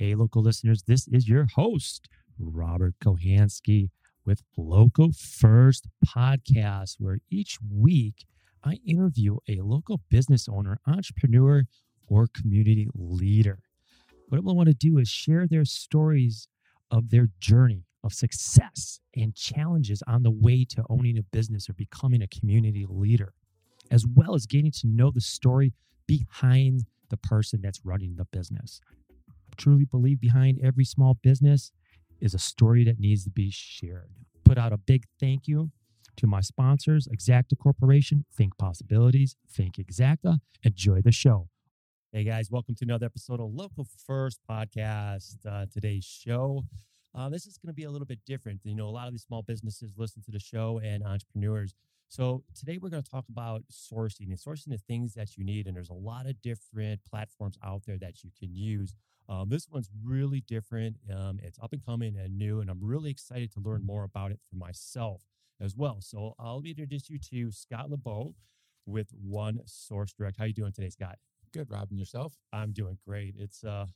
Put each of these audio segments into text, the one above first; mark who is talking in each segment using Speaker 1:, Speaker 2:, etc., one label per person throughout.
Speaker 1: Hey, local listeners, this is your host, Robert Kohansky with Local First Podcast, where each week I interview a local business owner, entrepreneur, or community leader. What I want to do is share their stories of their journey of success and challenges on the way to owning a business or becoming a community leader, as well as getting to know the story behind the person that's running the business. Truly believe behind every small business is a story that needs to be shared. Put out a big thank you to my sponsors, Exacta Corporation, Think Possibilities, Think Exacta. Enjoy the show. Hey guys, welcome to another episode of Local First Podcast. Uh, today's show. Uh, this is going to be a little bit different. You know, a lot of these small businesses listen to the show and entrepreneurs. So today we're going to talk about sourcing and sourcing the things that you need. And there's a lot of different platforms out there that you can use. Um, this one's really different. Um, it's up and coming and new, and I'm really excited to learn more about it for myself as well. So I'll introduce you to Scott LeBeau with One Source Direct. How are you doing today, Scott?
Speaker 2: Good, Rob, and yourself?
Speaker 1: I'm doing great. It's uh,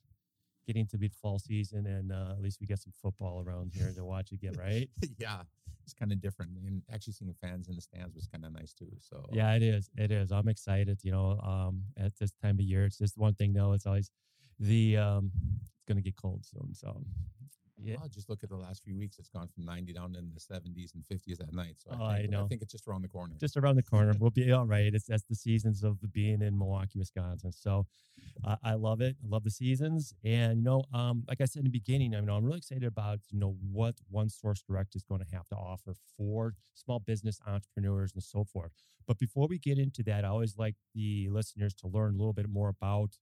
Speaker 1: getting to be fall season, and uh, at least we get some football around here to watch again, right?
Speaker 2: yeah, it's kind of different, and actually seeing fans in the stands was kind of nice too. So
Speaker 1: yeah, it is. It is. I'm excited. You know, um, at this time of year, it's just one thing though. It's always the um, it's going to get cold soon, so
Speaker 2: yeah. Well, just look at the last few weeks. It's gone from 90 down in the 70s and 50s at night. So
Speaker 1: oh,
Speaker 2: I, think,
Speaker 1: I know.
Speaker 2: I think it's just around the corner.
Speaker 1: Just around the corner. we'll be all right. It's that's the seasons of being in Milwaukee, Wisconsin. So uh, I love it. I love the seasons. And you know, um, like I said in the beginning, I mean, I'm really excited about you know what One Source Direct is going to have to offer for small business entrepreneurs and so forth. But before we get into that, I always like the listeners to learn a little bit more about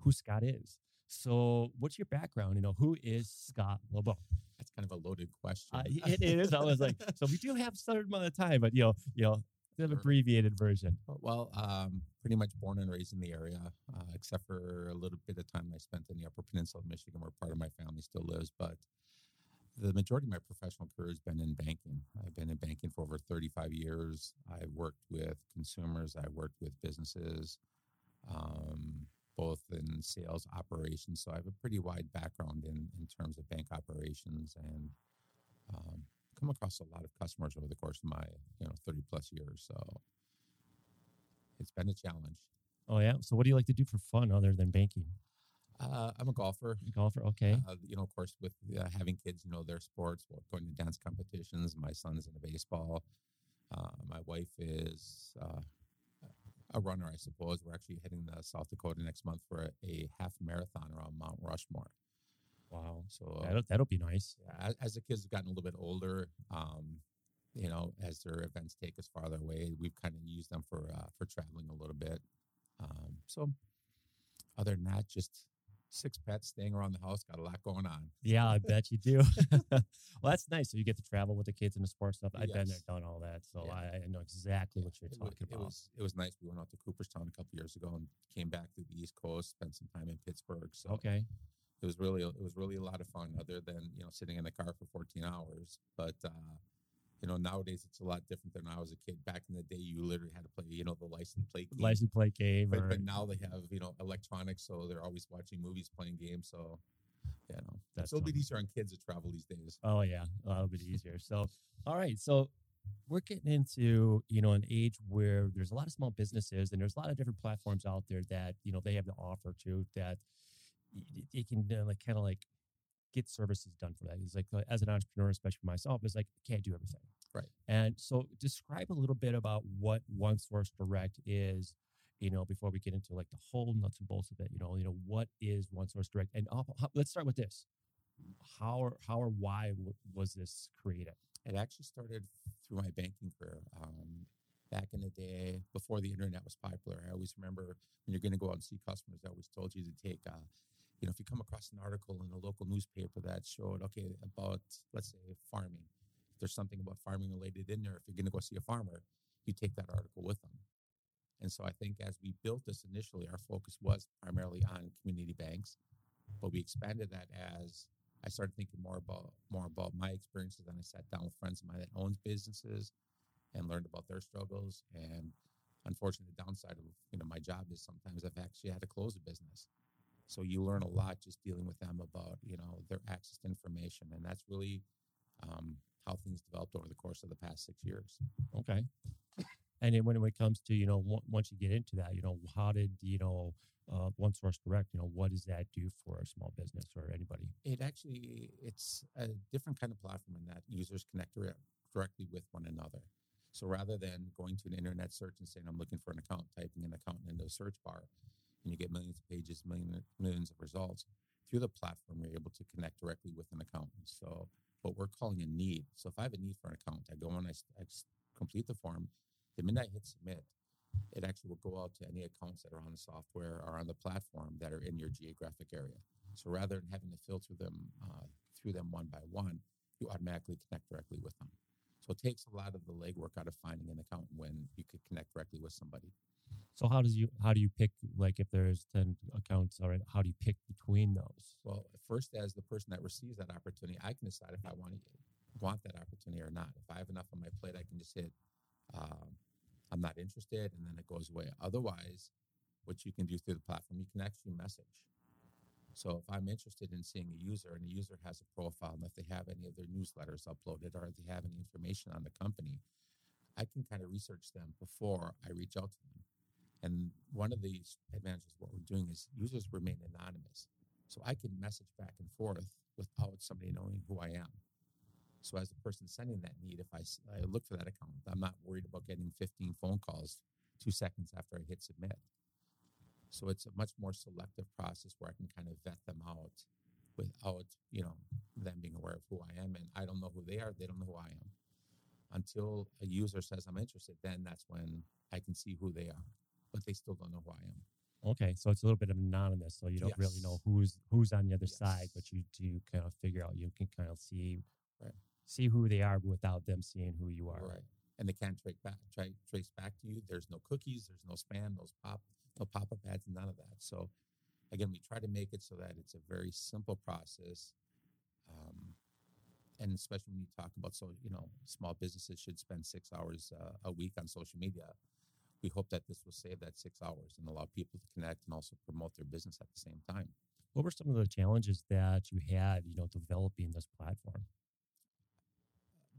Speaker 1: who Scott is. So, what's your background? You know, who is Scott LeBeau?
Speaker 2: That's kind of a loaded question.
Speaker 1: Uh, it, it is. I was like, so we do have a certain amount of time, but you know, you know, an abbreviated version.
Speaker 2: Well, um, pretty much born and raised in the area, uh, except for a little bit of time I spent in the Upper Peninsula of Michigan, where part of my family still lives. But the majority of my professional career has been in banking. I've been in banking for over 35 years. I've worked with consumers. I've worked with businesses. Um, both in sales operations. So I have a pretty wide background in, in terms of bank operations and um, come across a lot of customers over the course of my you know 30 plus years. So it's been a challenge.
Speaker 1: Oh yeah. So what do you like to do for fun other than banking?
Speaker 2: Uh, I'm a golfer.
Speaker 1: A golfer, okay.
Speaker 2: Uh, you know, of course, with uh, having kids, you know, their sports, well, going to dance competitions. My son's in a baseball. Uh, my wife is uh, a runner, I suppose. We're actually heading to South Dakota next month for a, a half marathon around Mount Rushmore.
Speaker 1: Wow. So that'll, that'll be nice.
Speaker 2: As, as, the kids have gotten a little bit older, um, you know, as their events take us farther away, we've kind of used them for uh, for traveling a little bit. Um, so, other than that, just six pets staying around the house. Got a lot going on.
Speaker 1: Yeah, I bet you do. well, that's nice. So you get to travel with the kids and the sports stuff. I've yes. been there, done all that, so yeah. I, I, know exactly yeah. what you're
Speaker 2: it,
Speaker 1: talking
Speaker 2: it,
Speaker 1: about.
Speaker 2: It was it was nice. We went out to Cooperstown a couple years ago and came back to the East Coast. Spent some time in Pittsburgh. So
Speaker 1: okay.
Speaker 2: It was really it was really a lot of fun. Other than you know sitting in the car for 14 hours, but uh, you know, nowadays it's a lot different than when I was a kid. Back in the day, you literally had to play, you know, the license plate game.
Speaker 1: License plate game.
Speaker 2: But, but now they have, you know, electronics, so they're always watching movies, playing games. So, yeah, no, that's a little bit easier on kids to travel these days.
Speaker 1: Oh yeah, a little bit easier. So, all right, so we're getting into you know an age where there's a lot of small businesses and there's a lot of different platforms out there that you know they have to offer to that it can uh, like kind of like get services done for that. It's like uh, as an entrepreneur, especially myself, it's like I can't do everything.
Speaker 2: Right.
Speaker 1: And so describe a little bit about what One Source Direct is, you know, before we get into like the whole nuts and bolts of it. You know, you know what is One Source Direct, and how, let's start with this. How or how or why w- was this created?
Speaker 2: It actually started through my banking career. Um, back in the day, before the internet was popular, I always remember when you're going to go out and see customers, I always told you to take uh, you know, if you come across an article in a local newspaper that showed, okay, about, let's say, farming, if there's something about farming related in there, if you're going to go see a farmer, you take that article with them. And so I think as we built this initially, our focus was primarily on community banks, but we expanded that as I started thinking more about more about my experiences, and I sat down with friends of mine that owns businesses and learned about their struggles. And unfortunately, the downside of you know my job is sometimes I've actually had to close a business So you learn a lot just dealing with them about you know their access to information, and that's really um, how things developed over the course of the past six years.
Speaker 1: Okay. And then when it comes to you know once you get into that, you know how did you know uh, One Source Direct, you know what does that do for a small business or anybody?
Speaker 2: It actually it's a different kind of platform in that users connect directly with one another. So rather than going to an internet search and saying I'm looking for an account, typing an account into a search bar, and you get millions of pages, million, millions of results through the platform, you're able to connect directly with an accountant. So what we're calling a need. So if I have a need for an account, I go and I complete the form. The minute I hit submit, it actually will go out to any accounts that are on the software or on the platform that are in your geographic area. So rather than having to filter them uh, through them one by one, you automatically connect directly with them. So it takes a lot of the legwork out of finding an account when you could connect directly with somebody.
Speaker 1: So how does you how do you pick like if there's ten accounts already? How do you pick between those?
Speaker 2: Well, first, as the person that receives that opportunity, I can decide if I want to want that opportunity or not. If I have enough on my plate, I can just hit um, I'm not interested, and then it goes away. Otherwise, what you can do through the platform, you can actually message. So if I'm interested in seeing a user and a user has a profile, and if they have any of their newsletters uploaded or they have any information on the company, I can kind of research them before I reach out to them. And one of mm-hmm. the advantages of what we're doing is users remain anonymous. So I can message back and forth without somebody knowing who I am. So as the person sending that need, if I look for that account, I'm not worried about getting 15 phone calls two seconds after I hit submit. So it's a much more selective process where I can kind of vet them out without, you know, them being aware of who I am. And I don't know who they are. They don't know who I am. Until a user says I'm interested, then that's when I can see who they are. But they still don't know who I am.
Speaker 1: Okay, so it's a little bit of anonymous, so you don't really know who's who's on the other side, but you do kind of figure out. You can kind of see
Speaker 2: Right.
Speaker 1: see who they are without them seeing who you are.
Speaker 2: Right. And they can't trace back, try, trace back to you. There's no cookies. There's no spam. Those pop, no pop-up ads. None of that. So, again, we try to make it so that it's a very simple process. Um, and especially when you talk about so you know small businesses should spend six hours uh, a week on social media. We hope that this will save that six hours and allow people to connect and also promote their business at the same time.
Speaker 1: What were some of the challenges that you had, you know, developing this platform?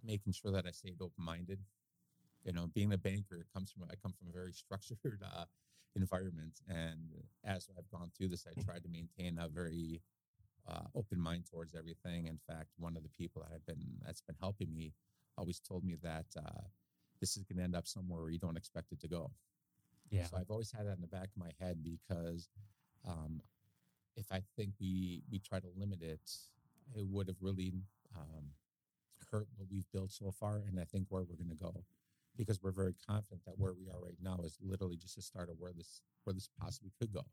Speaker 2: making sure that I stayed open minded. You know, being a banker it comes from I come from a very structured uh, environment, and as I've gone through this, I tried to maintain a very uh, open mind towards everything. In fact, one of the people that I've been that's been helping me always told me that uh, this is going to end up somewhere where you don't expect it to go.
Speaker 1: Yeah.
Speaker 2: So I've always had that in the back of my head because um, if I think we we try to limit it, it would have really um, hurt what we've built so far, and I think where we're going to go, because we're very confident that where we are right now is literally just the start of where this where this possibly could go.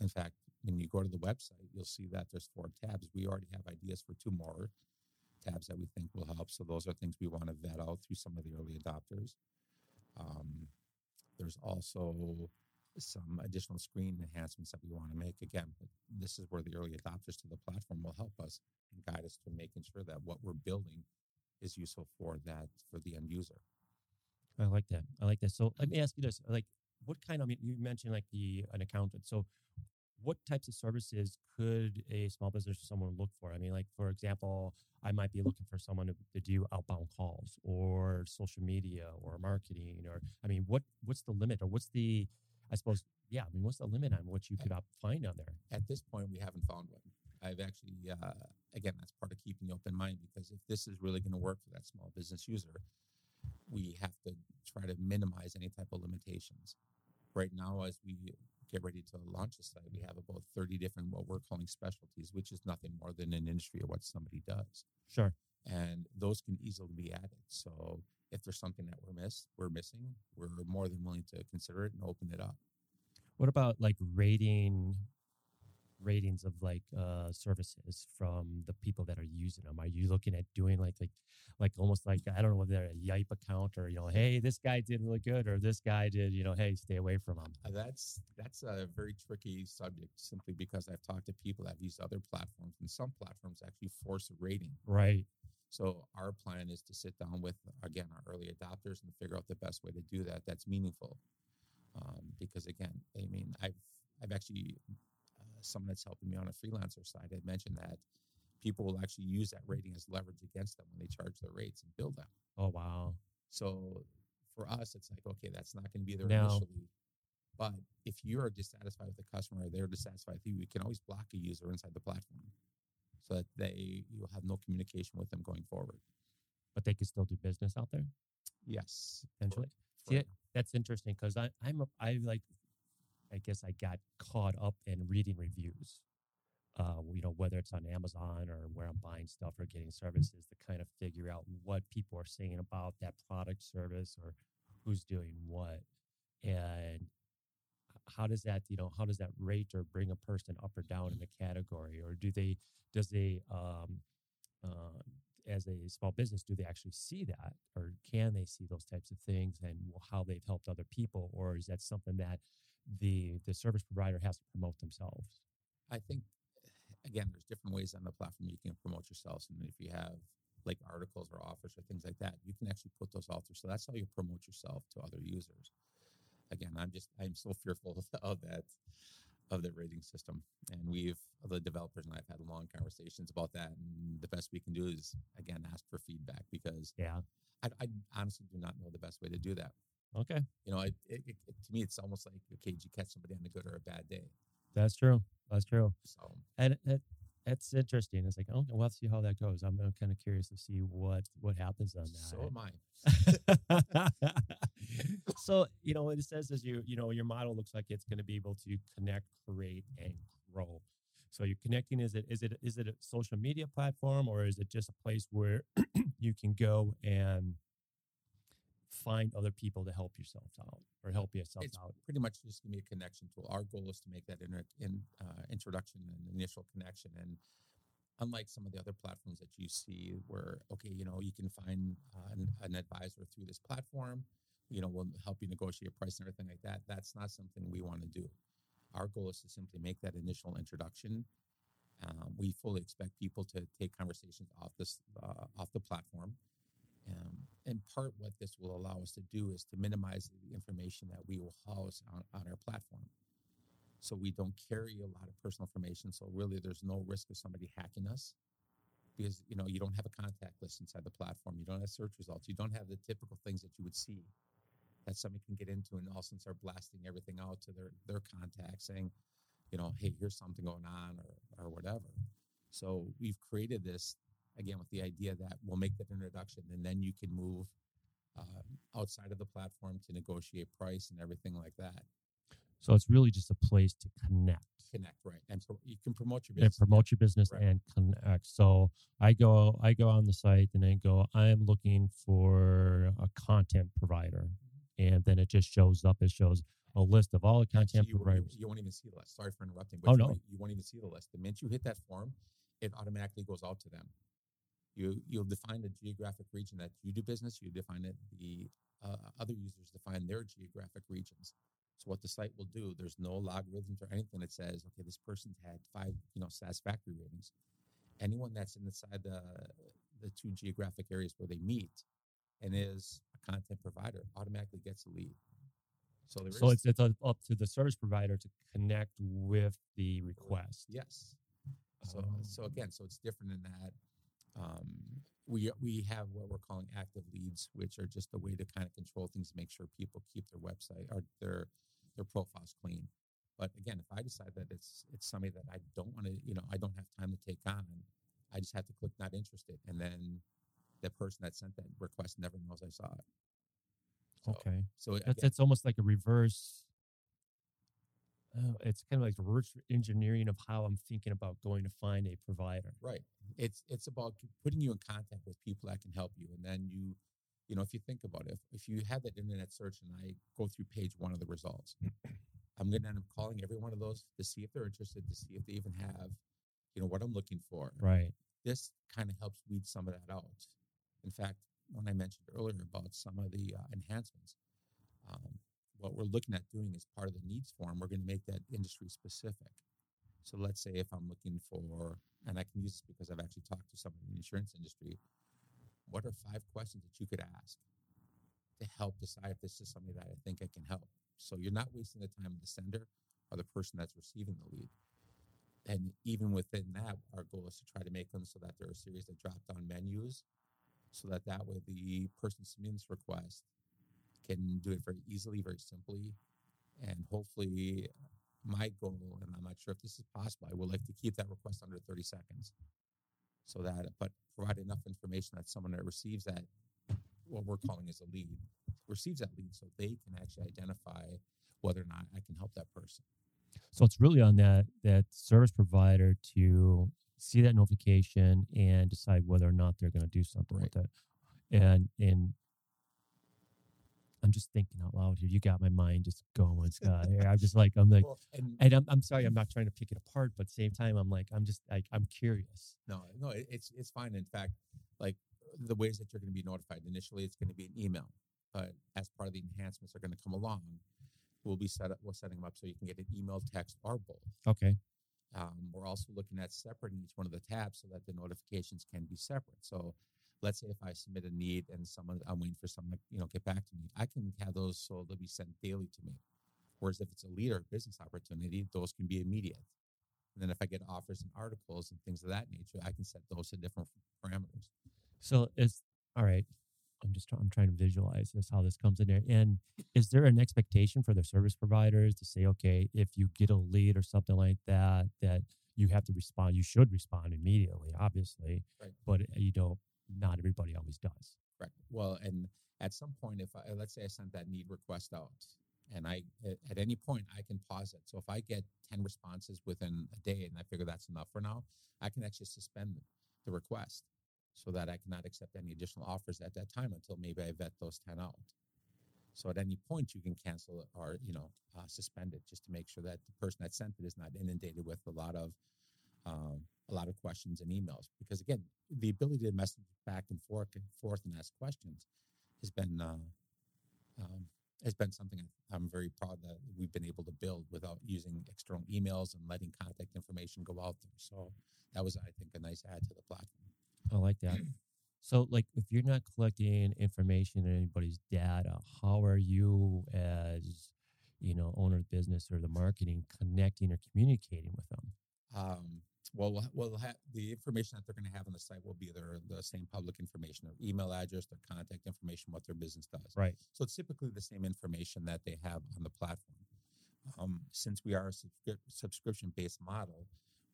Speaker 2: In fact, when you go to the website, you'll see that there's four tabs. We already have ideas for two more tabs that we think will help. So those are things we want to vet out through some of the early adopters. Um, there's also some additional screen enhancements that we want to make. Again, this is where the early adopters to the platform will help us and guide us to making sure that what we're building is useful for that for the end user.
Speaker 1: I like that. I like that. So let me ask you this: like, what kind? Of you mentioned like the an accountant. So, what types of services could a small business or someone look for? I mean, like for example, I might be looking for someone to, to do outbound calls or social media or marketing, or I mean, what what's the limit or what's the, I suppose, yeah, I mean, what's the limit on what you could op- find on there?
Speaker 2: At this point, we haven't found one. I've actually, uh, again, that's part of keeping the open mind because if this is really going to work for that small business user, we have to try to minimize any type of limitations. Right now, as we get ready to launch a site, we have about 30 different what we're calling specialties, which is nothing more than an industry or what somebody does.
Speaker 1: Sure.
Speaker 2: And those can easily be added. So if there's something that we're miss we're missing, we're more than willing to consider it and open it up.
Speaker 1: What about like rating ratings of like uh services from the people that are using them? Are you looking at doing like like like almost like I don't know whether a Yelp account or you know, hey, this guy did really good or this guy did, you know, hey, stay away from him.
Speaker 2: Uh, That's that's a very tricky subject simply because I've talked to people that used other platforms and some platforms actually force a rating.
Speaker 1: Right.
Speaker 2: So our plan is to sit down with again our early adopters and figure out the best way to do that that's meaningful. Um, because again, I mean, I've I've actually someone that's helping me on a freelancer side had mentioned that people will actually use that rating as leverage against them when they charge their rates and bill them.
Speaker 1: Oh wow.
Speaker 2: So for us, it's like, okay, that's not going to be there
Speaker 1: Now-
Speaker 2: initially. But if you're dissatisfied with the customer or they're dissatisfied with you, you can always block a user inside the platform so that they you'll have no communication with them going forward.
Speaker 1: But they can still do business out there.
Speaker 2: Yes.
Speaker 1: Potentially.
Speaker 2: for-
Speaker 1: See, that's interesting because I I'm a, I like I guess I got caught up in reading reviews. Uh, you know, whether it's on Amazon or where I'm buying stuff or getting services to kind of figure out what people are saying about that product service or who's doing what. And how does that, you know, how does that rate or bring a person up or down in the category? Or do they, does they, um, uh, as a small business, do they actually see that, or can they see those types of things, and how they've helped other people, or is that something that the the service provider has to promote themselves?
Speaker 2: I think again, there's different ways on the platform you can promote yourselves, and if you have like articles or offers or things like that, you can actually put those out there. So that's how you promote yourself to other users. Again, I'm just I'm so fearful of, that of the rating system, and we've the developers and I've had long conversations about that. And the best we can do is again ask for feedback because
Speaker 1: Yeah.
Speaker 2: I, I honestly do not know the best way to do that.
Speaker 1: Okay,
Speaker 2: You know, it, it, it, to me, it's almost like okay, did you catch somebody on a good or a bad day?
Speaker 1: that's true. That's true.
Speaker 2: So
Speaker 1: And it, it's interesting. It's like, okay, we'll have to see how that goes. I'm, I'm kind of curious to see what what happens on that.
Speaker 2: so am I.
Speaker 1: so you know it says as you you know your model looks like it's going to be able to connect create and grow so you're connecting is it is it is it a social media platform or is it just a place where you can go and find other people to help yourself out or help yourself
Speaker 2: It's
Speaker 1: out
Speaker 2: pretty much just gonna be a connection tool. Our goal is to make that inter- in, uh, introduction and initial connection. And unlike some of the other platforms that you see, where okay, you know, you can find uh, an, an advisor through this platform, you know, we'll help you negotiate a price and everything like that. That's not something we want to do. Our goal is to simply make that initial introduction. Um, we fully expect people to take conversations off this uh, off the platform. Um, in part, what this will allow us to do is to minimize the information that we will house on, on our platform. So we don't carry a lot of personal information. So really, there's no risk of somebody hacking us because you know you don't have a contact list inside the platform. You don't have search results. You don't have the typical things that you would see that somebody can get into and all of a sudden start blasting everything out to their their contacts, saying, you know, hey, here's something going on or or whatever. So we've created this again with the idea that we'll make that introduction and then you can move uh, outside of the platform to negotiate price and everything like that.
Speaker 1: so it's really just a place to connect
Speaker 2: Connect right, and pro- you can promote your
Speaker 1: and
Speaker 2: business.
Speaker 1: promote your business
Speaker 2: Right.
Speaker 1: and connect. So I go I go on the site and I go I'm looking for a content provider, and then it just shows up. It shows a list of all the content
Speaker 2: Actually, you,
Speaker 1: providers.
Speaker 2: you, you won't even see the list. Sorry for interrupting. But
Speaker 1: Oh, no.
Speaker 2: you won't even see the list. The minute you hit that form, it automatically goes out to them. You you'll define the geographic region that you do business. You define it. The uh, other users define their geographic regions. So what the site will do, there's no logarithms or anything that says, okay, this person's had five, you know, satisfactory ratings. Anyone that's inside the the two geographic areas where they meet and is a content provider automatically gets a lead. So there is
Speaker 1: So it's it's up up to the service provider to connect with the request.
Speaker 2: Yes. So
Speaker 1: Oh.
Speaker 2: so again, so it's different in that um, we we have what we're calling active leads, which are just a way to kind of control things to make sure people keep their website or their their profiles clean. But again, if I decide that it's it's somebody that I don't want to, you know, I don't have time to take on, I just have to click not interested, and then the person that sent that request never knows I saw it. So,
Speaker 1: Okay,
Speaker 2: So
Speaker 1: that's
Speaker 2: again,
Speaker 1: it's almost like a reverse. Uh, it's kind of like the reverse engineering of how I'm thinking about going to find a provider.
Speaker 2: Right. It's it's about putting you in contact with people that can help you, and then you, you know, if you think about it, if, if you have that internet search and I go through page one of the results, I'm going to end up calling every one of those to see if they're interested, to see if they even have, you know, what I'm looking for.
Speaker 1: Right.
Speaker 2: This kind of helps weed some of that out. In fact, when I mentioned earlier about some of the uh, enhancements, um, what we're looking at doing as part of the needs form, we're going to make that industry specific. So let's say if I'm looking for, and I can use this because I've actually talked to someone in the insurance industry, what are five questions that you could ask to help decide if this is something that I think I can help? So you're not wasting the time of the sender or the person that's receiving the lead. and even within that, our goal is to try to make them so that there are a series of drop down menus, so that that way the person submitting this request can do it very easily, very simply, and hopefully, my goal, and I'm not sure if this is possible, I would like to keep that request under 30 seconds, so that but provide enough information that someone that receives that what we're calling as a lead receives that lead, so they can actually identify whether or not I can help that person.
Speaker 1: So it's really on that that service provider to see that notification and decide whether or not they're going to do something with it. And and I'm just thinking out loud here. You got my mind just going, Scott. here. I'm just like I'm like,
Speaker 2: Well, and
Speaker 1: and I'm I'm sorry, I'm not trying to pick it apart, but same time, I'm like I'm just like I'm curious.
Speaker 2: No, no, it, it's it's fine. In fact, like the ways that you're going to be notified initially, it's going to be an email, but as part of the enhancements that are going to come along, we'll be set up. We're setting them up so you can get an email, text, or both.
Speaker 1: Okay.
Speaker 2: Um, we're also looking at separating each one of the tabs so that the notifications can be separate. So, let's say if I submit a need and someone I'm waiting for someone to you know get back to me, I can have those so they'll be sent daily to me. Whereas if it's a lead or business opportunity, those can be immediate. And then if I get offers and articles and things of that nature, I can set those to different parameters.
Speaker 1: So is all right. I'm just trying, I'm trying to visualize this how this comes in there. And is there an expectation for the service providers to say, okay, if you get a lead or something like that, that you have to respond. You should respond immediately, obviously,
Speaker 2: Right.
Speaker 1: but uh, you know, not everybody always does.
Speaker 2: Right. Well, and at some point, if I let's say I sent that need request out, and I at, any point I can pause it. So if I get ten responses within a day, and I figure that's enough for now, I can actually suspend the request, so that I cannot accept any additional offers at that time until maybe I vet those ten out. So at any point you can cancel or you know uh, suspend it just to make sure that the person that sent it is not inundated with a lot of um, a lot of questions and emails. Because again, the ability to message back and forth and forth and ask questions has been uh, um, has been something I'm very proud that we've been able to build without using external emails and letting contact information go out there. So that was, I think, a nice add to the platform.
Speaker 1: I like that. So, like, if you're not collecting information in anybody's data, how are you, as you know, owner of the business or the marketing, connecting or communicating with them?
Speaker 2: Um, well, we'll, we'll have the information that they're going to have on the site will be their the same public information, their email address, their contact information, what their business does.
Speaker 1: Right.
Speaker 2: So it's typically the same information that they have on the platform. Um, since we are a subscri- subscription-based model,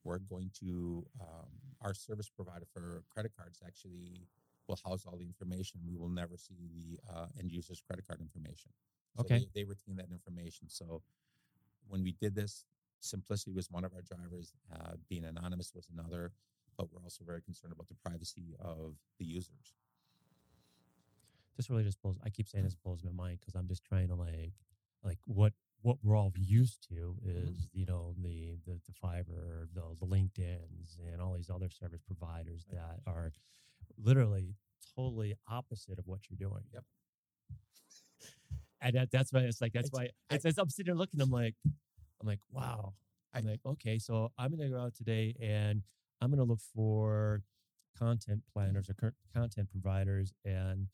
Speaker 2: we're going to um, our service provider for credit cards actually will house all the information. We will never see the uh, end user's credit card information. So
Speaker 1: Okay.
Speaker 2: They, they retain that information. So when we did this, simplicity was one of our drivers. Uh, being anonymous was another. But we're also very concerned about the privacy of the users.
Speaker 1: This really just blows. I keep saying this blows my mind because I'm just trying to like, like what what we're all used to is you know the the the Fiverr, the the LinkedIn's, and all these other service providers that are literally totally opposite of what you're doing.
Speaker 2: Yep.
Speaker 1: And that, that's why it's like that's
Speaker 2: It's-
Speaker 1: why
Speaker 2: I-
Speaker 1: it's as I'm sitting there looking, I'm like, I'm like, wow. I'm
Speaker 2: I-
Speaker 1: like, okay, so I'm gonna go out today and I'm gonna look for content planners or cur- content providers, and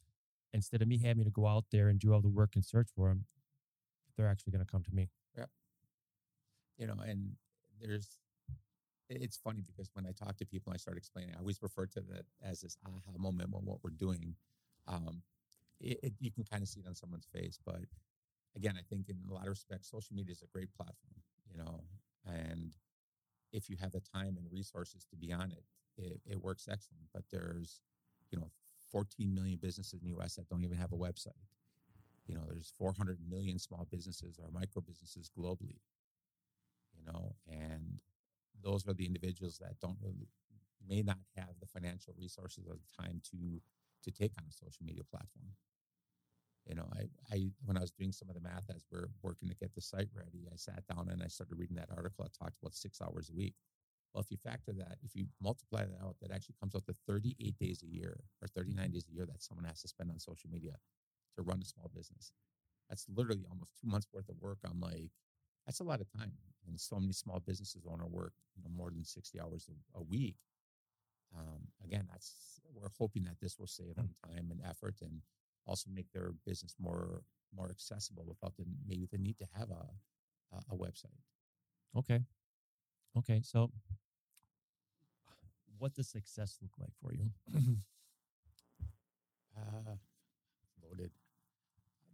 Speaker 1: instead of me having to go out there and do all the work and search for them, they're actually gonna come to me. Yeah.
Speaker 2: You know, and there's it's funny because when I talk to people, I start explaining. I always refer to that as this aha moment when what we're doing. Um, it, it, you can kind of see it on someone's face, but again, I think in a lot of respects, social media is a great platform. You know, and if you have the time and resources to be on it, it, it works excellent. But there's, you know, 14 million businesses in the U.S. that don't even have a website. You know, there's 400 million small businesses or micro businesses globally you know, and those are the individuals that don't really may not have the financial resources or the time to to take on a social media platform. You know, I, I when I was doing some of the math as we're working to get the site ready, I sat down and I started reading that article that talked about six hours a week. Well, if you factor that, if you multiply that out, that actually comes out to 38 days a year or 39 days a year that someone has to spend on social media to run a small business. That's literally almost two months worth of work. I'm like, that's a lot of time. And so many small businesses owner work you know, more than 60 hours a, a week. Um, again, that's we're hoping that this will save them time and effort and also make their business more more accessible without the maybe the need to have a a, website.
Speaker 1: Okay. Okay, so what does success look like for you?
Speaker 2: Uh, loaded.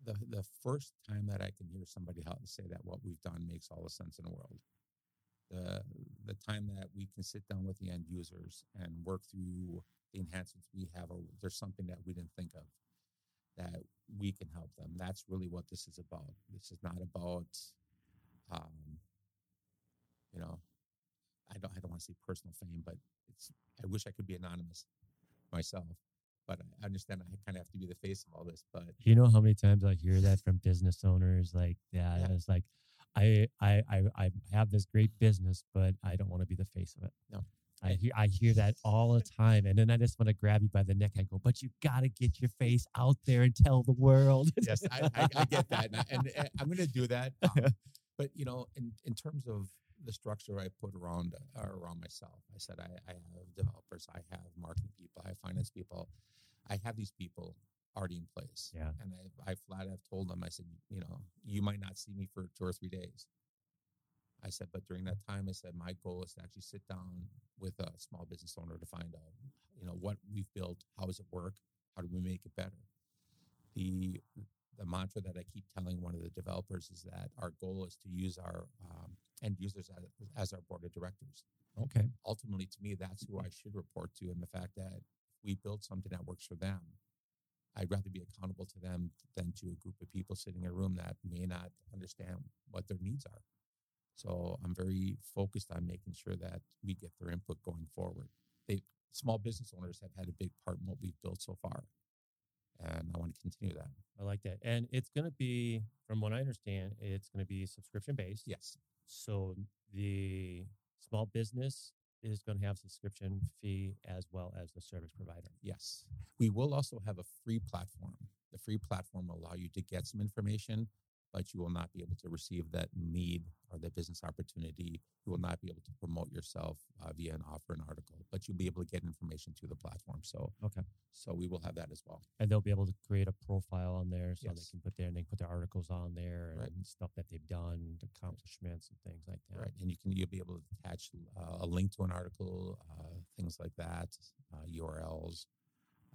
Speaker 2: The the first time that I can hear somebody out and say that what we've done makes all the sense in the world. The the time that we can sit down with the end users and work through the enhancements we have, or there's something that we didn't think of that we can help them. That's really what this is about. This is not about, um, you know, I don't I don't want to say personal fame, but it's I wish I could be anonymous myself but I understand I kind of have to be the face of all this. But
Speaker 1: You know how many times I hear that from business owners like that?
Speaker 2: Yeah.
Speaker 1: It's like, I, I, I, I have this great business, but I don't want to be the face of it.
Speaker 2: No.
Speaker 1: I hear, I hear that all the time. And then I just want to grab you by the neck and go, but you got to get your face out there and tell the world.
Speaker 2: yes, I, I, I get that, and, I, and uh, I'm going to do that. Um, but you know, in in terms of the structure I put around uh, around myself, I said I, I have developers, I have marketing people, I have finance people, I have these people already in place.
Speaker 1: Yeah.
Speaker 2: and I, I flat have told them, I said, you know, you might not see me for two or three days. I said, but during that time, I said my goal is to actually sit down with a small business owner to find out, you know, what we've built, how does it work, how do we make it better. The the mantra that I keep telling one of the developers is that our goal is to use our um, end users as, as our board of directors.
Speaker 1: okay.
Speaker 2: Ultimately, to me, that's who I should report to, and the fact that if we build something that works for them, I'd rather be accountable to them than to a group of people sitting in a room that may not understand what their needs are. So I'm very focused on making sure that we get their input going forward. They small business owners have had a big part in what we've built so far, and I want to continue that.
Speaker 1: I like that. And it's going to be, from what I understand, it's going to be subscription based.
Speaker 2: Yes,
Speaker 1: So the small business is going to have subscription fee as well as the service provider.
Speaker 2: yes. We will also have a free platform. The free platform will allow you to get some information, but you will not be able to receive that lead or the business opportunity. You will not be able to promote yourself uh, via an offer, an article, but you'll be able to get information through the platform. So,
Speaker 1: Okay.
Speaker 2: so we will have that as well.
Speaker 1: And they'll be able to create a profile on there so they can put their and they can put their articles on there
Speaker 2: Right.
Speaker 1: and stuff that they've done, accomplishments and things like that.
Speaker 2: Right, and you can you'll be able to attach uh, a link to an article, uh, things like that, uh, URLs.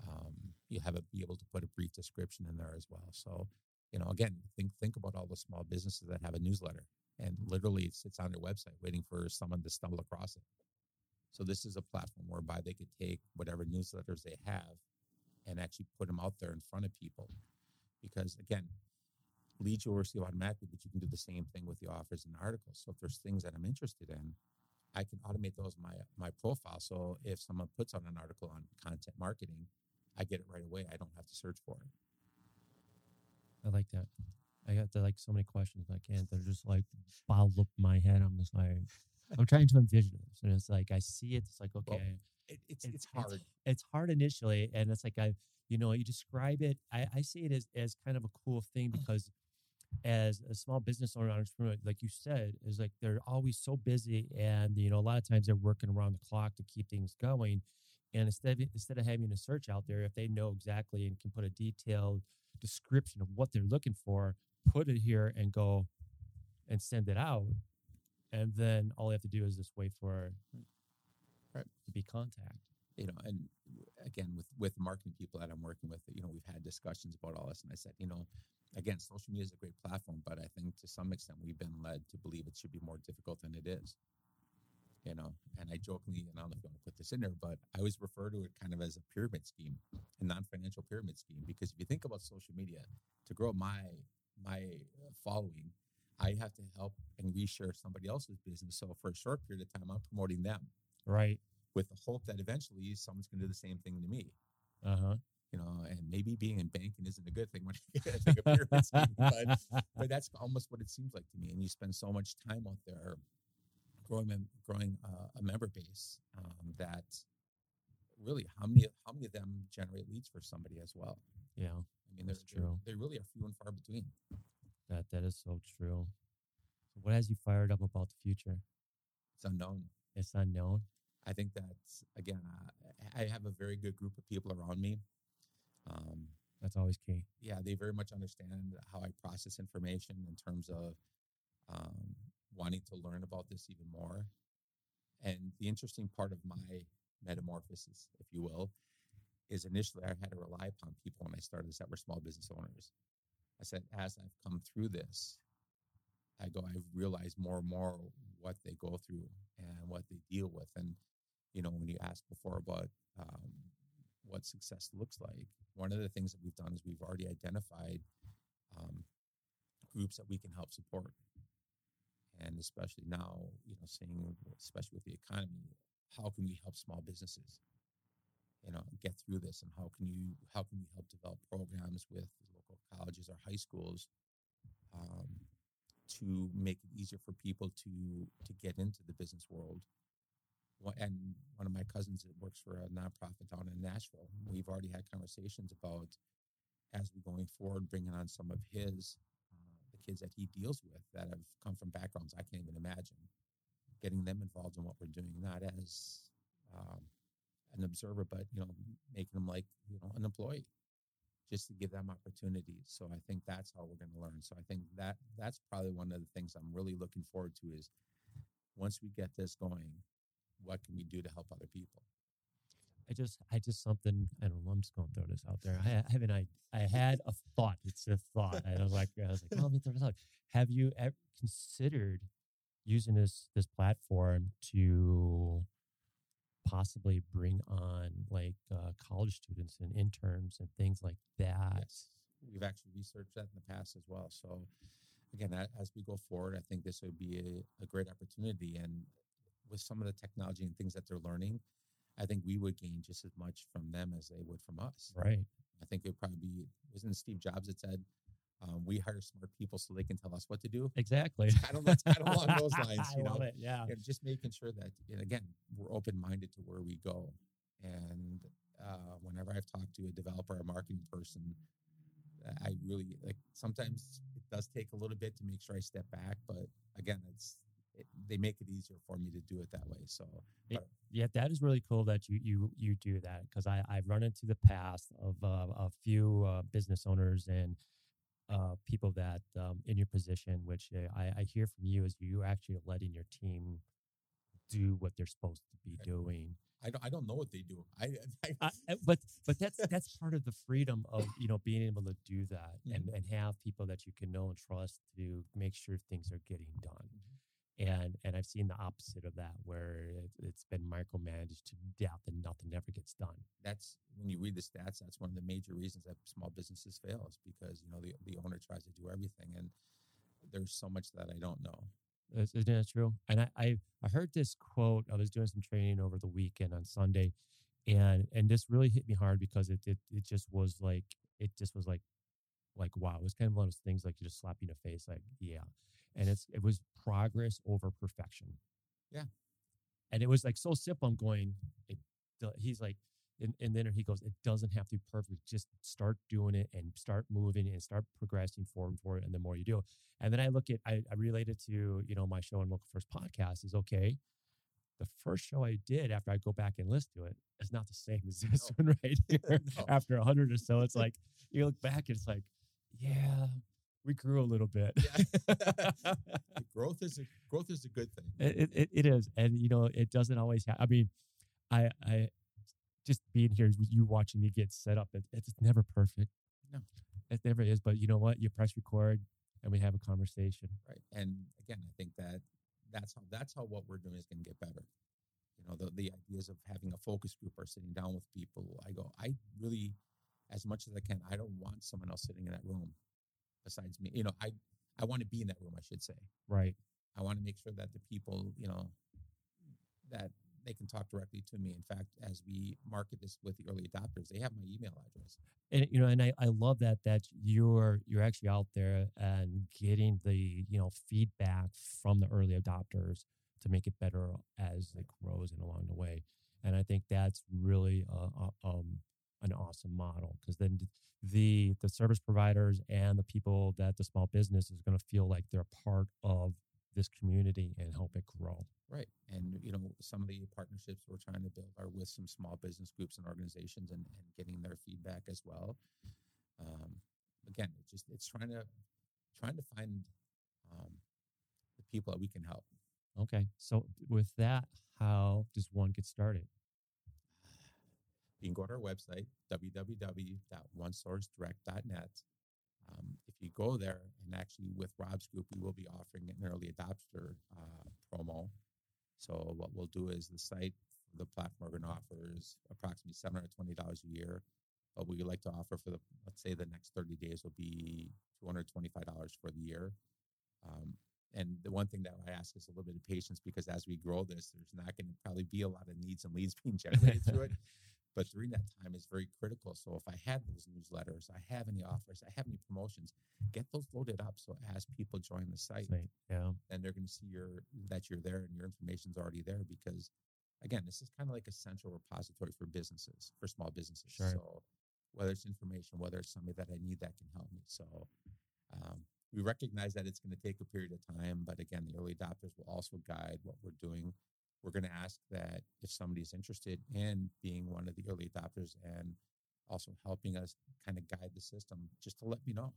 Speaker 2: Um, you have a, be able to put a brief description in there as well. So, you know, again, think think about all the small businesses that have a newsletter and literally it sits on their website waiting for someone to stumble across it. So this is a platform whereby they could take whatever newsletters they have and actually put them out there in front of people. Because again, leads you'll receive automatically, but you can do the same thing with the offers and articles. So if there's things that I'm interested in, I can automate those my my profile. So if someone puts out an article on content marketing, I get it right away. I don't have to search for it.
Speaker 1: I like that. I got like so many questions. I can't. They're just like bottled up in my head. I'm just like, I'm trying to envision this, and it's like I see it. It's like
Speaker 2: Well,
Speaker 1: okay,
Speaker 2: it it's,
Speaker 1: It's-
Speaker 2: it's hard.
Speaker 1: it's hard initially, and it's like I, you know, you describe it. I, I see it as as kind of a cool thing because as a small business owner entrepreneur, like you said, is like they're always so busy, and you know, a lot of times they're working around the clock to keep things going. And instead of instead of having a search out there, if they know exactly and can put a detailed description of what they're looking for, put it here and go and send it out, and then all they have to do is just wait for
Speaker 2: Right.
Speaker 1: to be contact.
Speaker 2: you know, and again with with marketing people that I'm working with, you know, we've had discussions about all this, and I said, you know, again, social media is a great platform, but I think to some extent we've been led to believe it should be more difficult than it is. You know, and I jokingly, and I don't know if you want to put this in there, but I always refer to it kind of as a pyramid scheme, a non-financial pyramid scheme, because if you think about social media, to grow my my uh, following, I have to help and reshare somebody else's business. So for a short period of time, I'm promoting them
Speaker 1: Right.
Speaker 2: with the hope that eventually someone's going to do the same thing to me.
Speaker 1: Uh huh.
Speaker 2: You know, and maybe being in banking isn't a good thing when you like a pyramid scheme, but, but that's almost what it seems like to me. And you spend so much time out there growing mem- growing uh, a member base um, that really how many how many of them generate leads for somebody as well.
Speaker 1: yeah,
Speaker 2: I mean,
Speaker 1: That's true.
Speaker 2: they really are few and far between.
Speaker 1: that that is so true. So what has you fired up about the future?
Speaker 2: It's unknown.
Speaker 1: It's unknown.
Speaker 2: I think that's again, uh, I have a very good group of people around me. Um,
Speaker 1: That's always key.
Speaker 2: yeah, they very much understand how I process information in terms of um, wanting to learn about this even more. And the interesting part of my metamorphosis, if you will, is initially I had to rely upon people when I started this that were small business owners. I said, as I've come through this, I go, I've realized more and more what they go through and what they deal with. And, you know, when you asked before about um, what success looks like, one of the things that we've done is we've already identified um, groups that we can help support. And especially now, you know, seeing, especially with the economy, how can we help small businesses? you know get through this and how can you how can we help develop programs with local colleges or high schools um, to make it easier for people to to get into the business world and one of my cousins that works for a nonprofit down in Nashville we've already had conversations about as we're going forward bringing on some of his kids that he deals with that have come from backgrounds I can't even imagine getting them involved in what we're doing not as um, an observer, but you know, making them like you know an employee, just to give them opportunities. So I think that's how we're going to learn. So I think that that's probably one of the things I'm really looking forward to is once we get this going, what can we do to help other people?
Speaker 1: I just, I just something. I don't know. I'm just going to throw this out there. I, I haven't. I, I had a thought. It's a thought. I was like, I was like, oh, let me throw this out. Have you ever considered using this this platform to possibly bring on like uh, college students and interns and things like that. Yes.
Speaker 2: We've actually researched that in the past as well. So, again, as we go forward, I think this would be a, a great opportunity. And with some of the technology and things that they're learning, I think we would gain just as much from them as they would from us.
Speaker 1: Right.
Speaker 2: I think it would probably be, wasn't Steve Jobs that said, um, we hire smart people so they can tell us what to do.
Speaker 1: Exactly.
Speaker 2: kind of, kind of along those lines, you know.
Speaker 1: It, yeah.
Speaker 2: Just making sure that, again, we're open minded to where we go. And uh, whenever I've talked to a developer or marketing person, I really like. Sometimes it does take a little bit to make sure I step back, but again, it's it, they make it easier for me to do it that way. So,
Speaker 1: it, yeah, that is really cool that you you you do that because I I've run into the past of uh, a few uh, business owners and uh, people that um, in your position, which uh, I, I hear from you, is you actually letting your team do what they're supposed to be doing.
Speaker 2: I don't, I don't know what they do. I,
Speaker 1: I, I but but that's that's part of the freedom of you know being able to do that mm-hmm. and and have people that you can know and trust to make sure things are getting done. And and I've seen the opposite of that where it, has been micromanaged to death and nothing ever gets done.
Speaker 2: That's when you read the stats. That's one of the major reasons that small businesses fail is because you know the the owner tries to do everything, and there's so much that I don't know.
Speaker 1: Isn't that true? And I, I I heard this quote. I was doing some training over the weekend on Sunday, and and this really hit me hard because it it it just was like it just was like like wow. It was kind of one of those things like you just slap you in the face like yeah and it's it was progress over perfection.
Speaker 2: Yeah,
Speaker 1: and it was like so simple. I'm going. It, he's like, and, and then he goes, it doesn't have to be perfect. Just start doing it and start moving and start progressing forward for it. And the more you do, and then I look at I, I relate it to you know my show and local first podcast is okay. The first show I did after I go back and listen to it is not the same as this no. one right here. no. After a hundred or so, it's like you look back it's like, yeah, we grew a little bit.
Speaker 2: Yeah. growth is a growth is a good thing.
Speaker 1: It, it, it is, and you know, it doesn't always. have. I mean, I I just being here, you watching me get set up. It, it's never perfect.
Speaker 2: No,
Speaker 1: it never is. But you know what? You press record, and we have a conversation.
Speaker 2: Right. And again, I think that that's how that's how what we're doing is going to get better. You know, the the ideas of having a focus group or sitting down with people. I go, I really, as much as I can, I don't want someone else sitting in that room besides me. You know, I I want to be in that room. I should say.
Speaker 1: Right.
Speaker 2: I want to make sure that the people, you know, that they can talk directly to me. In fact, as we market this with the early adopters, they have my email address.
Speaker 1: And you know, and I, I love that that you're you're actually out there and getting the you know feedback from the early adopters to make it better as it grows and along the way. And I think that's really a. um, an awesome model because then the the service providers and the people that the small business is going to feel like they're part of this community and help it grow.
Speaker 2: Right. And, you know, some of the partnerships we're trying to build are with some small business groups and organizations and, and getting their feedback as well. Um, again, it's just, it's trying to, trying to find um, the people that we can help.
Speaker 1: Okay. So with that, how does one get started?
Speaker 2: You can go to our website, www.onesourcedirect.net. Um, if you go there, and actually with Rob's group, we will be offering an early adopter uh, promo. So what we'll do is the site, the platform we're going to offer is approximately seven hundred twenty dollars a year. But we like to offer for the let's say the next thirty days will be two hundred twenty five dollars for the year. Um, and the one thing that I ask is a little bit of patience because as we grow this, there's not going to probably be a lot of needs and leads being generated through it. But during that time is very critical. So if I have those newsletters, I have any offers, I have any promotions, get those loaded up. So as people join the site,
Speaker 1: Right. Yeah.
Speaker 2: then they're going to see your that you're there and your information's already there because again, this is kind of like a central repository for businesses, for small businesses.
Speaker 1: Sure.
Speaker 2: So whether it's information, whether it's somebody that I need that can help me. So um, we recognize that it's going to take a period of time, but again, the early adopters will also guide what we're doing. We're going to ask that if somebody's interested in being one of the early adopters and also helping us kind of guide the system, just to let me know.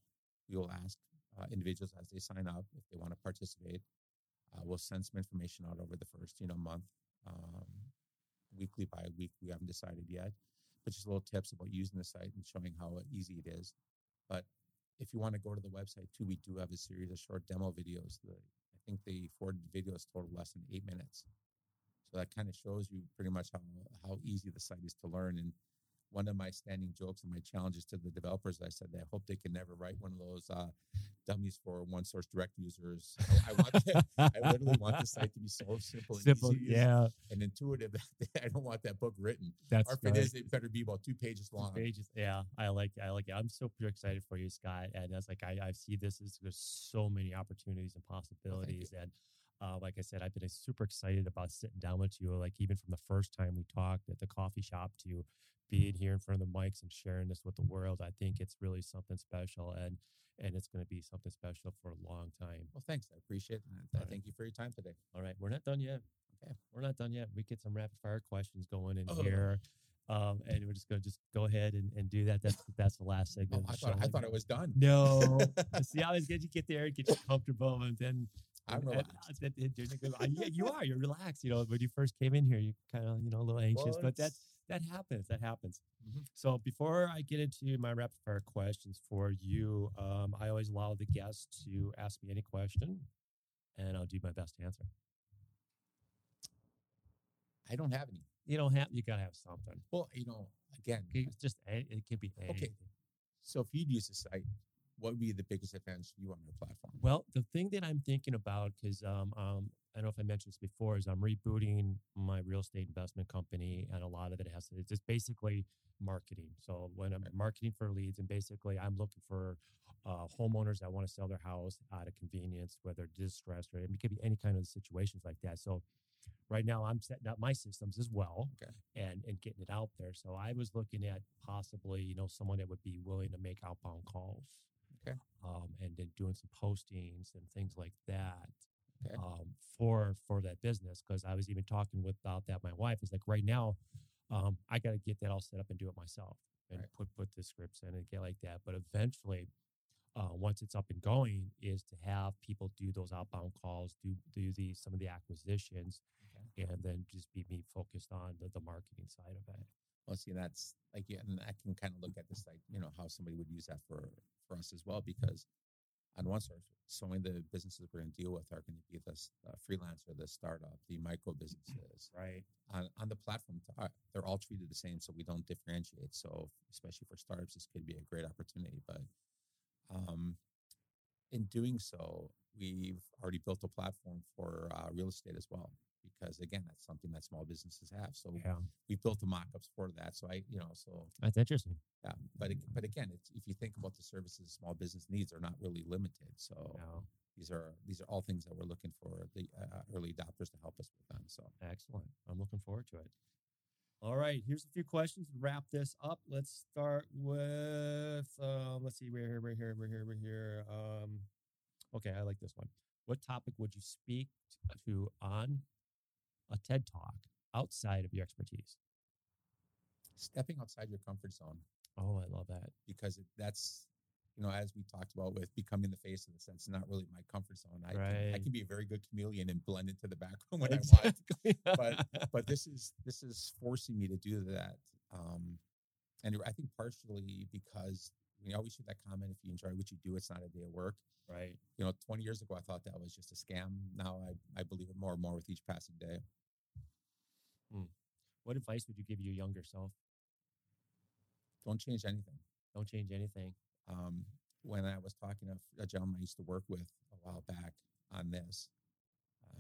Speaker 2: We will ask uh, individuals as they sign up if they want to participate. Uh, we'll send some information out over the first, you know, month, um, weekly by week. We haven't decided yet, but just little tips about using the site and showing how easy it is. But if you want to go to the website too, we do have a series of short demo videos. The, I think the four videos total less than eight minutes. So that kind of shows you pretty much how how easy the site is to learn. And one of my standing jokes and my challenges to the developers, I said, I hope they can never write one of those uh, dummies for one source direct users. I, I want, I literally want the site to be so simple and
Speaker 1: Simple.
Speaker 2: easy
Speaker 1: Yeah.
Speaker 2: and intuitive. that I don't want that book written.
Speaker 1: That's
Speaker 2: or if it
Speaker 1: right.
Speaker 2: is, it better be about two pages long.
Speaker 1: pages. Yeah, I like I like it. I'm so excited for you, Scott. And that's like I, I see this as there's so many opportunities and possibilities. and uh, like I said, I've been super excited about sitting down with you. Like even from the first time we talked at the coffee shop to being here in front of the mics and sharing this with the world. I think it's really something special, and and it's going to be something special for a long time.
Speaker 2: Well, thanks. I appreciate it.
Speaker 1: All
Speaker 2: I
Speaker 1: right.
Speaker 2: thank you for your time today.
Speaker 1: All right, we're not done yet.
Speaker 2: Okay.
Speaker 1: we're not done yet. We get some rapid fire questions going in
Speaker 2: Oh.
Speaker 1: here. Um, and we're just gonna just go ahead and, and do that. That's that's the last
Speaker 2: Oh,
Speaker 1: segment. of
Speaker 2: I thought I thought it was done.
Speaker 1: No. See, I always get you get there and get you comfortable, and then
Speaker 2: I'm relaxed.
Speaker 1: you are. You're relaxed. You know, when you first came in here, you kind of you know a little anxious,
Speaker 2: Well,
Speaker 1: but that that happens. That happens.
Speaker 2: Mhm.
Speaker 1: So before I get into my rapid fire questions for you, um, I always allow the guests to ask me any question, and I'll do my best to answer.
Speaker 2: I don't have any.
Speaker 1: You don't have. You gotta have something.
Speaker 2: Well, you know, again,
Speaker 1: It's just it could be anything.
Speaker 2: so if you'd use the site, what would be the biggest advantage you on our platform?
Speaker 1: Well, the thing that I'm thinking about, because um, um, I don't know if I mentioned this before, is I'm rebooting my real estate investment company, and a lot of it has to. It's just basically marketing. So when I'm marketing for leads, and basically I'm looking for uh, homeowners that want to sell their house out of convenience, whether distressed or it could be any kind of situations like that. So right now I'm setting up my systems as well
Speaker 2: Okay.
Speaker 1: and and getting it out there. So I was looking at possibly, you know, someone that would be willing to make outbound calls.
Speaker 2: Okay.
Speaker 1: Um, and then doing some postings and things like that
Speaker 2: Okay.
Speaker 1: um, for for that business because I was even talking with about that my wife is like right now um, I got to get that all set up and do it myself and
Speaker 2: Right.
Speaker 1: put put the scripts in and get like that but eventually uh, once it's up and going is to have people do those outbound calls do do the some of the acquisitions
Speaker 2: Okay.
Speaker 1: and then just be me focused on the, the marketing side of it
Speaker 2: Well, see, that's like, yeah, and I can kind of look at this like, you know, how somebody would use that for for us as well, because on one source, so many of the businesses we're going to deal with are going to be the uh, freelancer, the startup, the micro businesses.
Speaker 1: right
Speaker 2: On on the platform, they're all treated the same, so we don't differentiate. So, especially for startups, this could be a great opportunity. But um, in doing so, we've already built a platform for uh, real estate as well. Because again, that's something that small businesses have. So
Speaker 1: yeah
Speaker 2: we built the mock-ups for that. So I, you know, so
Speaker 1: that's interesting
Speaker 2: yeah. But but again, it's, if you think about the services small business needs are not really limited. So
Speaker 1: yeah.
Speaker 2: these are these are all things that we're looking for the uh, early adopters to help us with them. So
Speaker 1: Excellent. I'm looking forward to it. All right, here's a few questions to wrap this up. Let's start with um, let's see, we're here, we're here, we're here, we're here. Um, okay, I like this one. What topic would you speak to on a TED talk outside of your expertise?
Speaker 2: stepping outside your comfort zone
Speaker 1: Oh, I love that.
Speaker 2: because it, that's you know, as we talked about with becoming the face of the sense, not really my comfort zone. I, can, I can be a very good chameleon and blend into the background when I want. But but this is this is forcing me to do that. Um, and I think partially because we always hear that comment: if you enjoy what you do, it's not a day of work.
Speaker 1: right.
Speaker 2: You know, 20 years ago, I thought that was just a scam. Now I, I believe it more and more with each passing day.
Speaker 1: What advice would you give your younger self?
Speaker 2: Don't change anything.
Speaker 1: Don't change anything.
Speaker 2: um, when I was talking to a gentleman I used to work with a while back on this,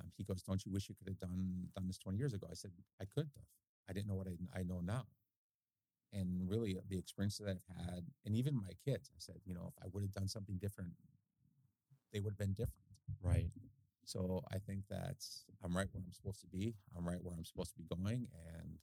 Speaker 2: um, he goes, "Don't you wish you could have done done this 20 years ago?" I said, "I could have. I didn't know what I, I know now." And really, the experiences that I've had, and even my kids, I said, you know, if I would have done something different, they would have been different.
Speaker 1: Right.
Speaker 2: So I think that's I'm right where I'm supposed to be. I'm right where I'm supposed to be going, and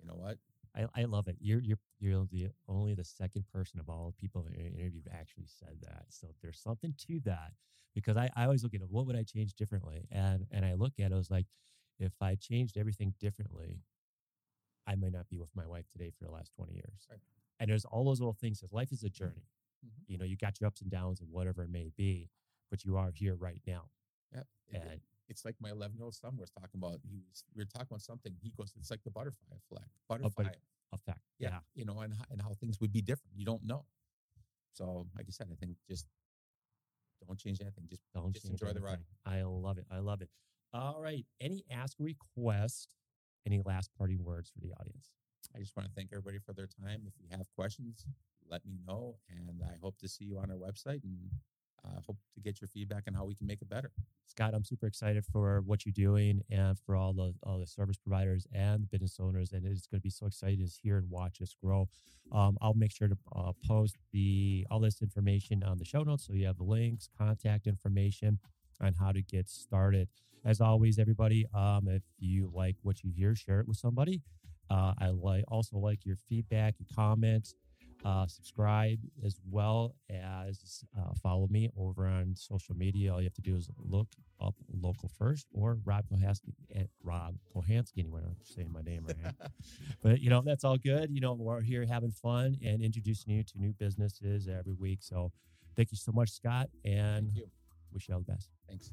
Speaker 2: you know what?
Speaker 1: I, I love it. You're you're you're the only the second person of all the people in the interview who actually said that. So there's something to that because I, I always look at it, what would I change differently? And and I look at it, I was like, if I changed everything differently, I might not be with my wife today for the last 20 years.
Speaker 2: Right.
Speaker 1: And there's all those little things because life is a journey.
Speaker 2: Mhm.
Speaker 1: You know, you got your ups and downs and whatever it may be, but you are here right now.
Speaker 2: Yep. It- it-
Speaker 1: And
Speaker 2: it's like my 11 year old son was talking about. He was we were talking about something. He goes, "It's like the butterfly effect.
Speaker 1: But-
Speaker 2: Butterfly,
Speaker 1: effect.
Speaker 2: yeah,
Speaker 1: yeah.
Speaker 2: you know, and and how things would be different. You don't know. So, like I said, I think just don't change anything. Just
Speaker 1: Don't
Speaker 2: Just enjoy the ride.
Speaker 1: I love it. I love it. All right. Any ask request? Any last parting words for the audience?
Speaker 2: I just want to thank everybody for their time. If you have questions, let me know, and I hope to see you on our website and uh, hope to get your feedback on how we can make it better.
Speaker 1: Scott, I'm super excited for what you're doing and for all the all the service providers and the business owners, and it's going to be so exciting to hear and watch us grow. Um, I'll make sure to uh, post the all this information on the show notes, so you have the links, contact information on how to get started. As always, everybody, um, if you like what you hear, share it with somebody. Uh, I like also like your feedback, your comments. Uh, subscribe as well as uh, follow me over on social media. All you have to do is look up local first or Rob Kohansky at Rob Kohansky. Anyway, I'm saying my name right. but you know that's all good. You know we're here having fun and introducing you to new businesses every week. So thank you so much, Scott, and
Speaker 2: Thank you.
Speaker 1: Wish you all the best.
Speaker 2: Thanks.